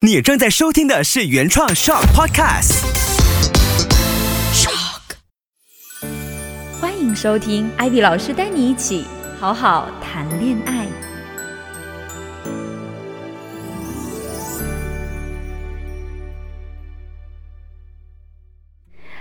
你正在收听的是原创 Shock Podcast。Shock，欢迎收听艾比老师带你一起好好谈恋爱。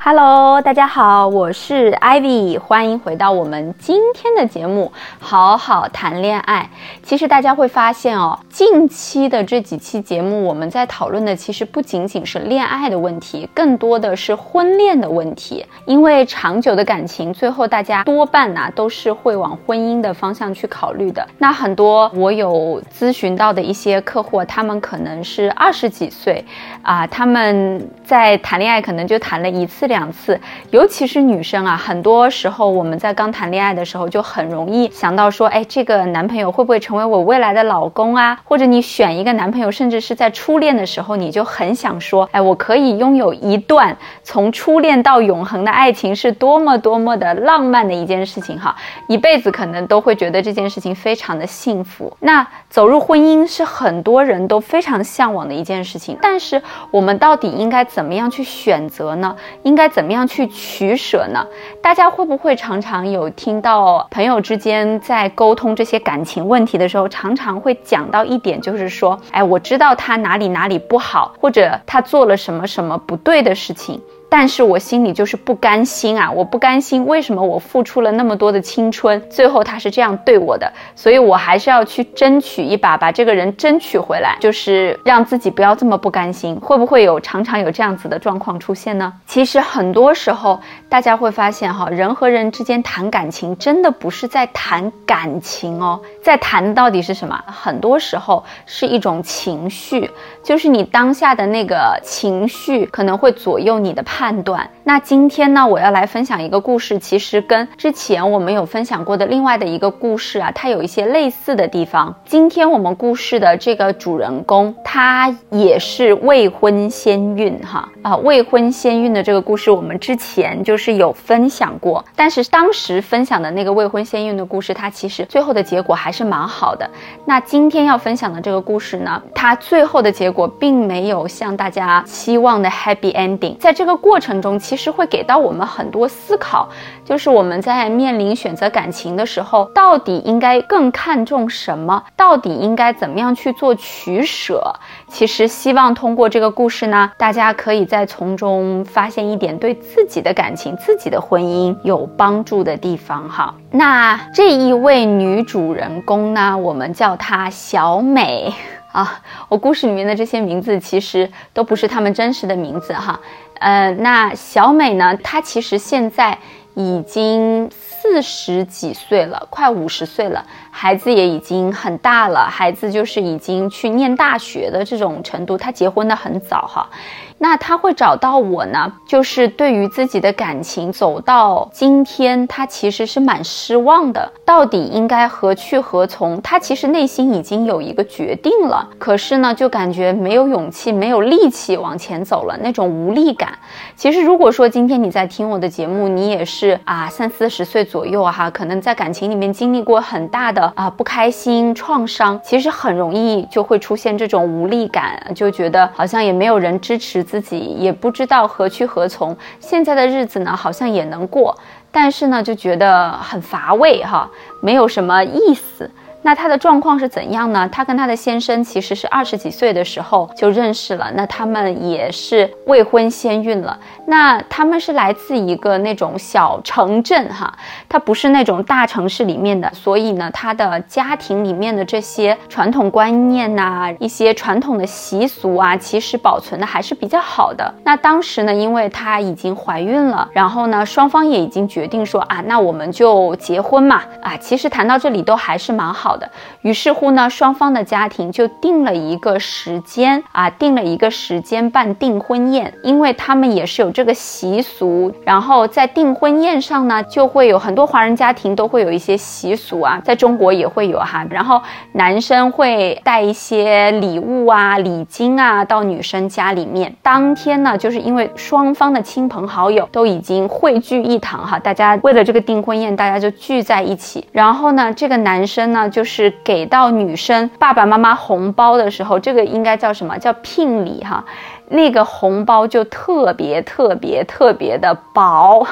Hello，大家好，我是 Ivy，欢迎回到我们今天的节目《好好谈恋爱》。其实大家会发现哦，近期的这几期节目，我们在讨论的其实不仅仅是恋爱的问题，更多的是婚恋的问题。因为长久的感情，最后大家多半呐都是会往婚姻的方向去考虑的。那很多我有咨询到的一些客户，他们可能是二十几岁啊，他们在谈恋爱可能就谈了一次。两两次，尤其是女生啊，很多时候我们在刚谈恋爱的时候，就很容易想到说，哎，这个男朋友会不会成为我未来的老公啊？或者你选一个男朋友，甚至是在初恋的时候，你就很想说，哎，我可以拥有一段从初恋到永恒的爱情，是多么多么的浪漫的一件事情哈，一辈子可能都会觉得这件事情非常的幸福。那走入婚姻是很多人都非常向往的一件事情，但是我们到底应该怎么样去选择呢？应该怎么样去取舍呢？大家会不会常常有听到朋友之间在沟通这些感情问题的时候，常常会讲到一点，就是说，哎，我知道他哪里哪里不好，或者他做了什么什么不对的事情。但是我心里就是不甘心啊！我不甘心，为什么我付出了那么多的青春，最后他是这样对我的？所以我还是要去争取一把，把这个人争取回来，就是让自己不要这么不甘心。会不会有常常有这样子的状况出现呢？其实很多时候，大家会发现哈，人和人之间谈感情，真的不是在谈感情哦，在谈到底是什么？很多时候是一种情绪，就是你当下的那个情绪可能会左右你的判。判断。那今天呢，我要来分享一个故事，其实跟之前我们有分享过的另外的一个故事啊，它有一些类似的地方。今天我们故事的这个主人公，他也是未婚先孕哈啊，未婚先孕的这个故事，我们之前就是有分享过。但是当时分享的那个未婚先孕的故事，它其实最后的结果还是蛮好的。那今天要分享的这个故事呢，它最后的结果并没有像大家期望的 happy ending，在这个。过程中其实是会给到我们很多思考，就是我们在面临选择感情的时候，到底应该更看重什么？到底应该怎么样去做取舍？其实希望通过这个故事呢，大家可以在从中发现一点对自己的感情、自己的婚姻有帮助的地方哈。那这一位女主人公呢，我们叫她小美。啊，我故事里面的这些名字其实都不是他们真实的名字哈。呃，那小美呢，她其实现在已经四十几岁了，快五十岁了，孩子也已经很大了，孩子就是已经去念大学的这种程度，她结婚的很早哈。那他会找到我呢，就是对于自己的感情走到今天，他其实是蛮失望的。到底应该何去何从？他其实内心已经有一个决定了，可是呢，就感觉没有勇气、没有力气往前走了，那种无力感。其实，如果说今天你在听我的节目，你也是啊三四十岁左右哈，可能在感情里面经历过很大的啊不开心、创伤，其实很容易就会出现这种无力感，就觉得好像也没有人支持。自己也不知道何去何从，现在的日子呢，好像也能过，但是呢，就觉得很乏味哈，没有什么意思。那他的状况是怎样呢？他跟他的先生其实是二十几岁的时候就认识了，那他们也是未婚先孕了。那他们是来自一个那种小城镇哈，他不是那种大城市里面的，所以呢，他的家庭里面的这些传统观念呐，一些传统的习俗啊，其实保存的还是比较好的。那当时呢，因为她已经怀孕了，然后呢，双方也已经决定说啊，那我们就结婚嘛啊，其实谈到这里都还是蛮好。好的，于是乎呢，双方的家庭就定了一个时间啊，定了一个时间办订婚宴，因为他们也是有这个习俗。然后在订婚宴上呢，就会有很多华人家庭都会有一些习俗啊，在中国也会有哈。然后男生会带一些礼物啊、礼金啊到女生家里面。当天呢，就是因为双方的亲朋好友都已经汇聚一堂哈，大家为了这个订婚宴，大家就聚在一起。然后呢，这个男生呢就。就是给到女生爸爸妈妈红包的时候，这个应该叫什么叫聘礼哈？那个红包就特别特别特别的薄。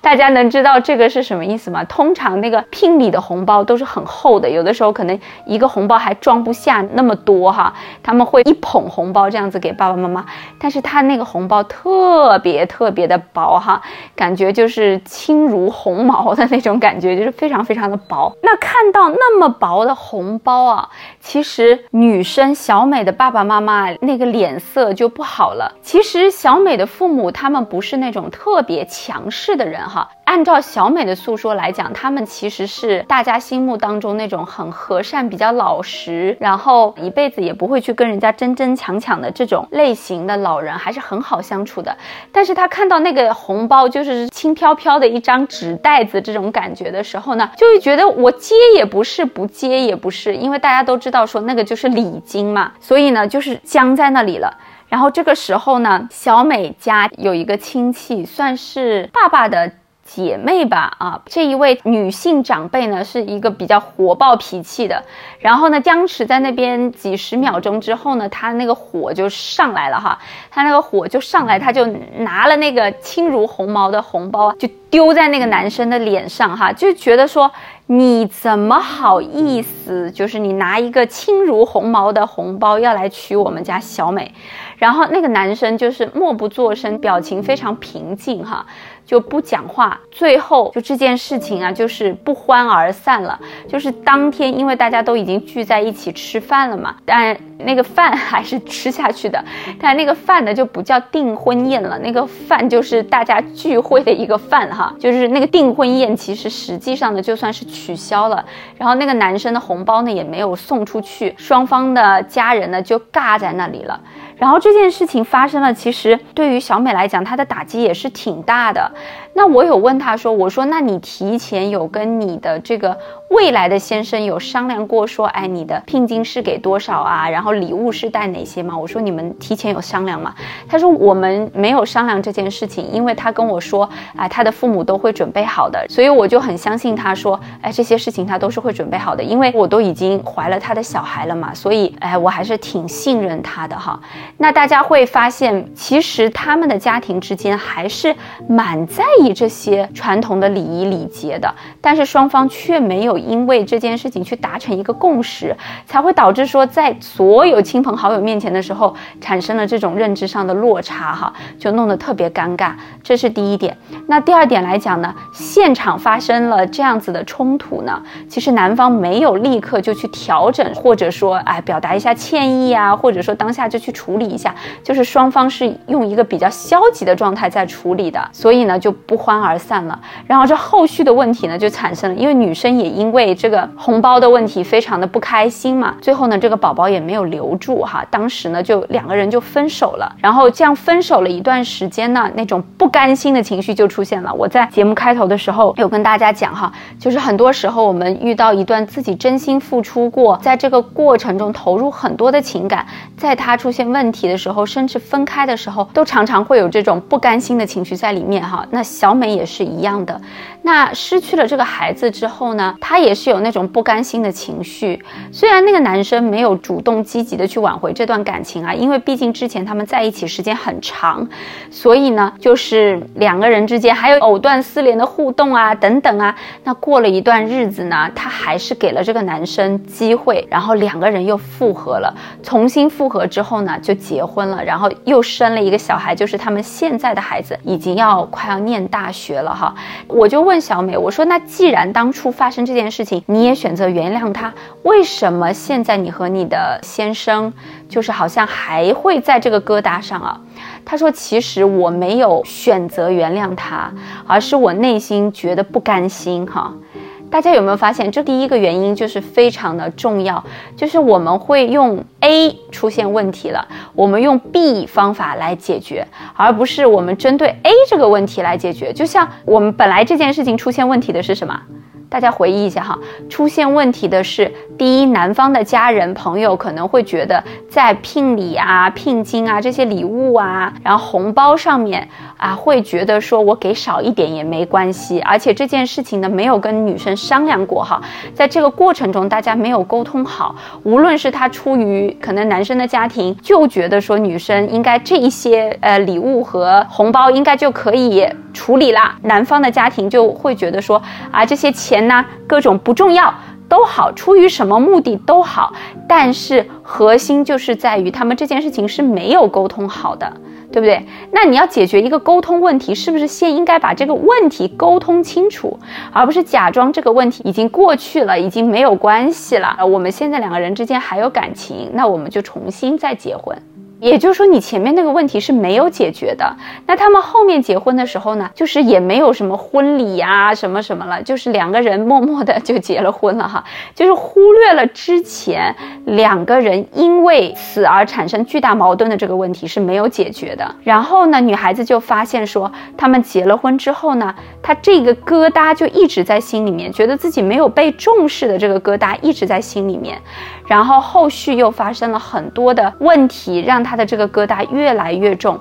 大家能知道这个是什么意思吗？通常那个聘礼的红包都是很厚的，有的时候可能一个红包还装不下那么多哈。他们会一捧红包这样子给爸爸妈妈，但是他那个红包特别特别的薄哈，感觉就是轻如鸿毛的那种感觉，就是非常非常的薄。那看到那么薄的红包啊，其实女生小美的爸爸妈妈那个脸色就不好了。其实小美的父母他们不是那种特别强势。的人哈，按照小美的诉说来讲，他们其实是大家心目当中那种很和善、比较老实，然后一辈子也不会去跟人家争争抢抢的这种类型的老人，还是很好相处的。但是他看到那个红包就是轻飘飘的一张纸袋子这种感觉的时候呢，就会觉得我接也不是，不接也不是，因为大家都知道说那个就是礼金嘛，所以呢就是僵在那里了。然后这个时候呢，小美家有一个亲戚，算是爸爸的姐妹吧，啊，这一位女性长辈呢，是一个比较火爆脾气的。然后呢，僵持在那边几十秒钟之后呢，他那个火就上来了哈，他那个火就上来，他就拿了那个轻如鸿毛的红包，就丢在那个男生的脸上哈，就觉得说。你怎么好意思？就是你拿一个轻如鸿毛的红包要来娶我们家小美，然后那个男生就是默不作声，表情非常平静哈，就不讲话。最后就这件事情啊，就是不欢而散了。就是当天，因为大家都已经聚在一起吃饭了嘛，但那个饭还是吃下去的。但那个饭呢，就不叫订婚宴了，那个饭就是大家聚会的一个饭哈。就是那个订婚宴，其实实际上呢，就算是。取消了，然后那个男生的红包呢也没有送出去，双方的家人呢就尬在那里了。然后这件事情发生了，其实对于小美来讲，她的打击也是挺大的。那我有问她说：“我说，那你提前有跟你的这个未来的先生有商量过，说，哎，你的聘金是给多少啊？然后礼物是带哪些吗？”我说：“你们提前有商量吗？”他说：“我们没有商量这件事情，因为他跟我说，啊，他的父母都会准备好的，所以我就很相信他说，哎，这些事情他都是会准备好的，因为我都已经怀了他的小孩了嘛，所以，哎，我还是挺信任他的哈。”那大家会发现，其实他们的家庭之间还是蛮在意这些传统的礼仪礼节的，但是双方却没有因为这件事情去达成一个共识，才会导致说在所有亲朋好友面前的时候产生了这种认知上的落差，哈，就弄得特别尴尬。这是第一点。那第二点来讲呢，现场发生了这样子的冲突呢，其实男方没有立刻就去调整，或者说哎表达一下歉意啊，或者说当下就去处理。一下，就是双方是用一个比较消极的状态在处理的，所以呢就不欢而散了。然后这后续的问题呢就产生了，因为女生也因因为这个红包的问题非常的不开心嘛。最后呢这个宝宝也没有留住哈，当时呢就两个人就分手了。然后这样分手了一段时间呢，那种不甘心的情绪就出现了。我在节目开头的时候有跟大家讲哈，就是很多时候我们遇到一段自己真心付出过，在这个过程中投入很多的情感，在他出现问题。的时候，甚至分开的时候，都常常会有这种不甘心的情绪在里面哈。那小美也是一样的。那失去了这个孩子之后呢，她也是有那种不甘心的情绪。虽然那个男生没有主动积极的去挽回这段感情啊，因为毕竟之前他们在一起时间很长，所以呢，就是两个人之间还有藕断丝连的互动啊，等等啊。那过了一段日子呢，他还是给了这个男生机会，然后两个人又复合了。重新复合之后呢，就。结婚了，然后又生了一个小孩，就是他们现在的孩子已经要快要念大学了哈。我就问小美，我说那既然当初发生这件件事情，你也选择原谅他，为什么现在你和你的先生就是好像还会在这个疙瘩上啊？他说其实我没有选择原谅他，而是我内心觉得不甘心哈。大家有没有发现，这第一个原因就是非常的重要，就是我们会用 A 出现问题了，我们用 B 方法来解决，而不是我们针对 A 这个问题来解决。就像我们本来这件事情出现问题的是什么？大家回忆一下哈，出现问题的是，第一，男方的家人朋友可能会觉得在聘礼啊、聘金啊这些礼物啊，然后红包上面啊，会觉得说我给少一点也没关系，而且这件事情呢没有跟女生商量过哈，在这个过程中大家没有沟通好，无论是他出于可能男生的家庭就觉得说女生应该这一些呃礼物和红包应该就可以处理啦，男方的家庭就会觉得说啊这些钱。钱呢，各种不重要都好，出于什么目的都好，但是核心就是在于他们这件事情是没有沟通好的，对不对？那你要解决一个沟通问题，是不是先应该把这个问题沟通清楚，而不是假装这个问题已经过去了，已经没有关系了？我们现在两个人之间还有感情，那我们就重新再结婚。也就是说，你前面那个问题是没有解决的。那他们后面结婚的时候呢，就是也没有什么婚礼呀，什么什么了，就是两个人默默的就结了婚了哈，就是忽略了之前两个人因为此而产生巨大矛盾的这个问题是没有解决的。然后呢，女孩子就发现说，他们结了婚之后呢，他这个疙瘩就一直在心里面，觉得自己没有被重视的这个疙瘩一直在心里面。然后后续又发生了很多的问题，让他的这个疙瘩越来越重。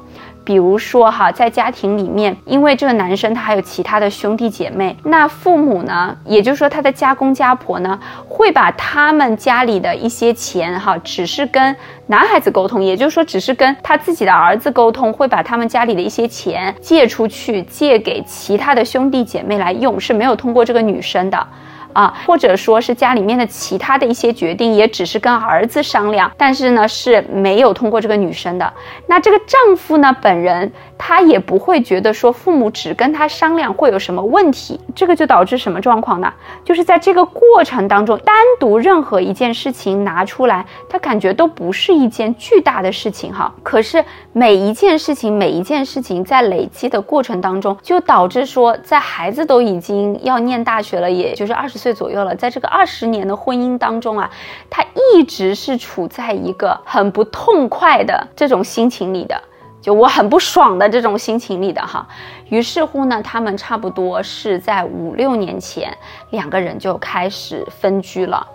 比如说哈，在家庭里面，因为这个男生他还有其他的兄弟姐妹，那父母呢，也就是说他的家公家婆呢，会把他们家里的一些钱哈，只是跟男孩子沟通，也就是说只是跟他自己的儿子沟通，会把他们家里的一些钱借出去，借给其他的兄弟姐妹来用，是没有通过这个女生的。啊，或者说是家里面的其他的一些决定，也只是跟儿子商量，但是呢是没有通过这个女生的。那这个丈夫呢，本人他也不会觉得说父母只跟他商量会有什么问题，这个就导致什么状况呢？就是在这个过程当中，单独任何一件事情拿出来，他感觉都不是一件巨大的事情哈。可是每一件事情，每一件事情在累积的过程当中，就导致说，在孩子都已经要念大学了，也就是二十。岁左右了，在这个二十年的婚姻当中啊，他一直是处在一个很不痛快的这种心情里的，就我很不爽的这种心情里的哈。于是乎呢，他们差不多是在五六年前，两个人就开始分居了。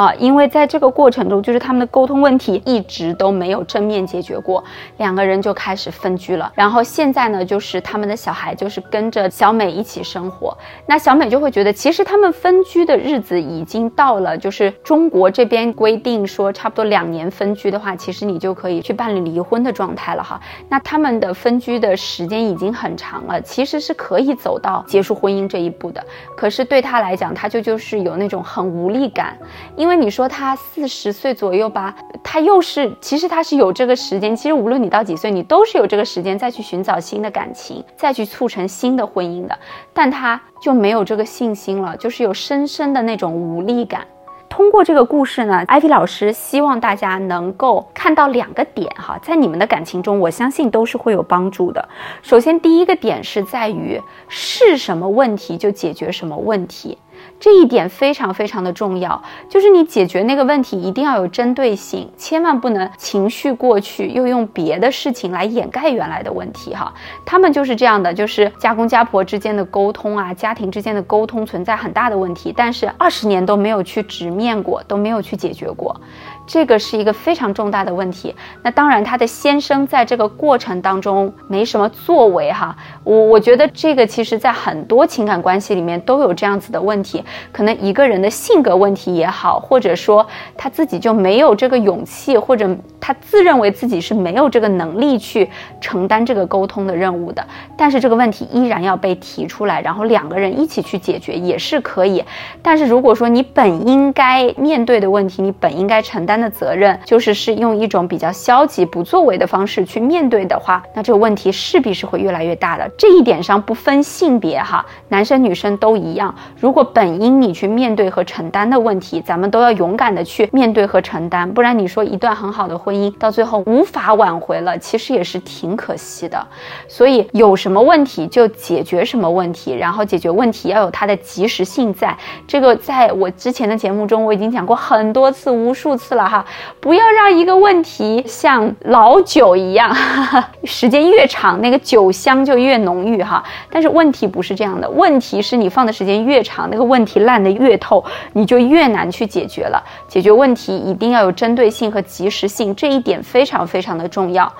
啊，因为在这个过程中，就是他们的沟通问题一直都没有正面解决过，两个人就开始分居了。然后现在呢，就是他们的小孩就是跟着小美一起生活。那小美就会觉得，其实他们分居的日子已经到了，就是中国这边规定说，差不多两年分居的话，其实你就可以去办理离婚的状态了哈。那他们的分居的时间已经很长了，其实是可以走到结束婚姻这一步的。可是对他来讲，他就就是有那种很无力感。因为因为你说他四十岁左右吧，他又是其实他是有这个时间，其实无论你到几岁，你都是有这个时间再去寻找新的感情，再去促成新的婚姻的，但他就没有这个信心了，就是有深深的那种无力感。通过这个故事呢，艾薇老师希望大家能够看到两个点哈，在你们的感情中，我相信都是会有帮助的。首先，第一个点是在于是什么问题就解决什么问题。这一点非常非常的重要，就是你解决那个问题一定要有针对性，千万不能情绪过去，又用别的事情来掩盖原来的问题哈。他们就是这样的，就是家公家婆之间的沟通啊，家庭之间的沟通存在很大的问题，但是二十年都没有去直面过，都没有去解决过。这个是一个非常重大的问题。那当然，他的先生在这个过程当中没什么作为哈。我我觉得这个其实在很多情感关系里面都有这样子的问题。可能一个人的性格问题也好，或者说他自己就没有这个勇气，或者他自认为自己是没有这个能力去承担这个沟通的任务的。但是这个问题依然要被提出来，然后两个人一起去解决也是可以。但是如果说你本应该面对的问题，你本应该承担。的责任就是是用一种比较消极不作为的方式去面对的话，那这个问题势必是会越来越大的。这一点上不分性别哈，男生女生都一样。如果本应你去面对和承担的问题，咱们都要勇敢的去面对和承担，不然你说一段很好的婚姻到最后无法挽回了，其实也是挺可惜的。所以有什么问题就解决什么问题，然后解决问题要有它的及时性，在这个在我之前的节目中我已经讲过很多次、无数次了。哈，不要让一个问题像老酒一样，时间越长，那个酒香就越浓郁哈。但是问题不是这样的，问题是你放的时间越长，那个问题烂得越透，你就越难去解决了。解决问题一定要有针对性和及时性，这一点非常非常的重要。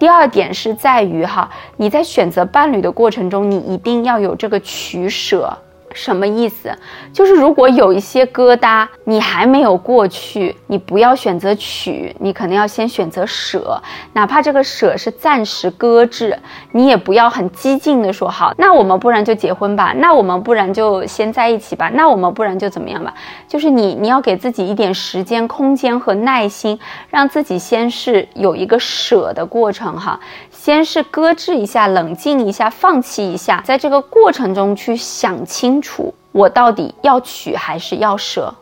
第二点是在于哈，你在选择伴侣的过程中，你一定要有这个取舍。什么意思？就是如果有一些疙瘩你还没有过去，你不要选择取，你可能要先选择舍，哪怕这个舍是暂时搁置，你也不要很激进的说好，那我们不然就结婚吧，那我们不然就先在一起吧，那我们不然就怎么样吧？就是你你要给自己一点时间、空间和耐心，让自己先是有一个舍的过程哈。先是搁置一下，冷静一下，放弃一下，在这个过程中去想清楚，我到底要取还是要舍，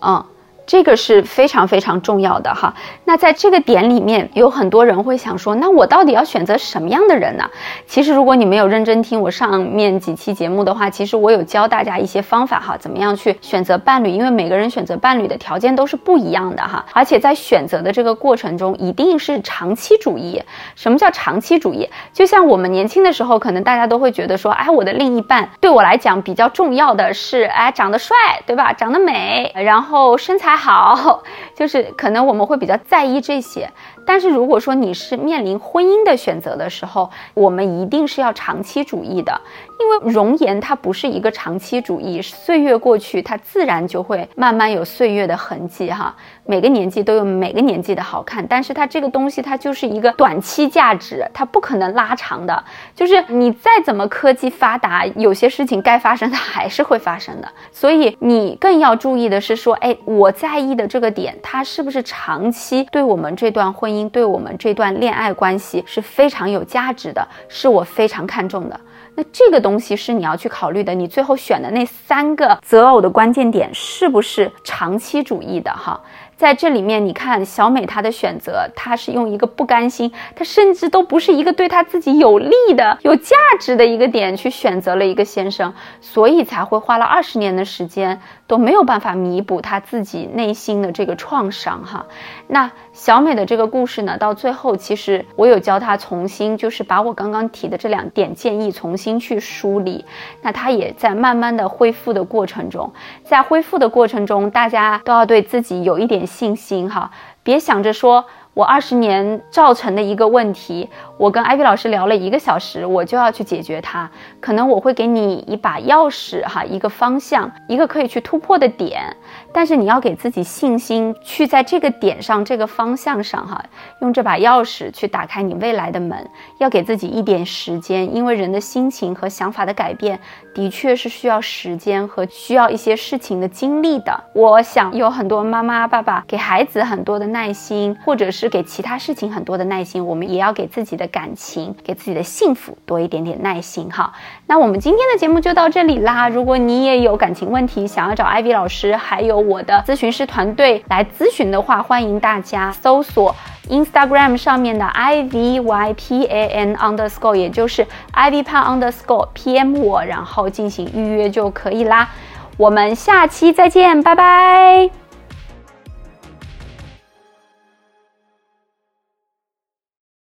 嗯。这个是非常非常重要的哈。那在这个点里面，有很多人会想说，那我到底要选择什么样的人呢？其实，如果你没有认真听我上面几期节目的话，其实我有教大家一些方法哈，怎么样去选择伴侣？因为每个人选择伴侣的条件都是不一样的哈。而且在选择的这个过程中，一定是长期主义。什么叫长期主义？就像我们年轻的时候，可能大家都会觉得说，哎，我的另一半对我来讲比较重要的是，哎，长得帅，对吧？长得美，然后身材。好，就是可能我们会比较在意这些。但是如果说你是面临婚姻的选择的时候，我们一定是要长期主义的，因为容颜它不是一个长期主义，岁月过去，它自然就会慢慢有岁月的痕迹哈。每个年纪都有每个年纪的好看，但是它这个东西它就是一个短期价值，它不可能拉长的。就是你再怎么科技发达，有些事情该发生它还是会发生的。所以你更要注意的是说，哎，我在意的这个点，它是不是长期对我们这段婚姻。对我们这段恋爱关系是非常有价值的，是我非常看重的。那这个东西是你要去考虑的。你最后选的那三个择偶的关键点是不是长期主义的？哈。在这里面，你看小美她的选择，她是用一个不甘心，她甚至都不是一个对她自己有利的、有价值的一个点去选择了一个先生，所以才会花了二十年的时间都没有办法弥补她自己内心的这个创伤哈。那小美的这个故事呢，到最后其实我有教她重新，就是把我刚刚提的这两点建议重新去梳理。那她也在慢慢的恢复的过程中，在恢复的过程中，大家都要对自己有一点。信心哈，别想着说。我二十年造成的一个问题，我跟艾薇老师聊了一个小时，我就要去解决它。可能我会给你一把钥匙，哈，一个方向，一个可以去突破的点。但是你要给自己信心，去在这个点上、这个方向上，哈，用这把钥匙去打开你未来的门。要给自己一点时间，因为人的心情和想法的改变，的确是需要时间和需要一些事情的经历的。我想有很多妈妈、爸爸给孩子很多的耐心，或者是。给其他事情很多的耐心，我们也要给自己的感情、给自己的幸福多一点点耐心哈。那我们今天的节目就到这里啦。如果你也有感情问题，想要找艾薇老师还有我的咨询师团队来咨询的话，欢迎大家搜索 Instagram 上面的 I V Y P A N underscore，也就是 Ivy Pan Underscore P M 我，然后进行预约就可以啦。我们下期再见，拜拜。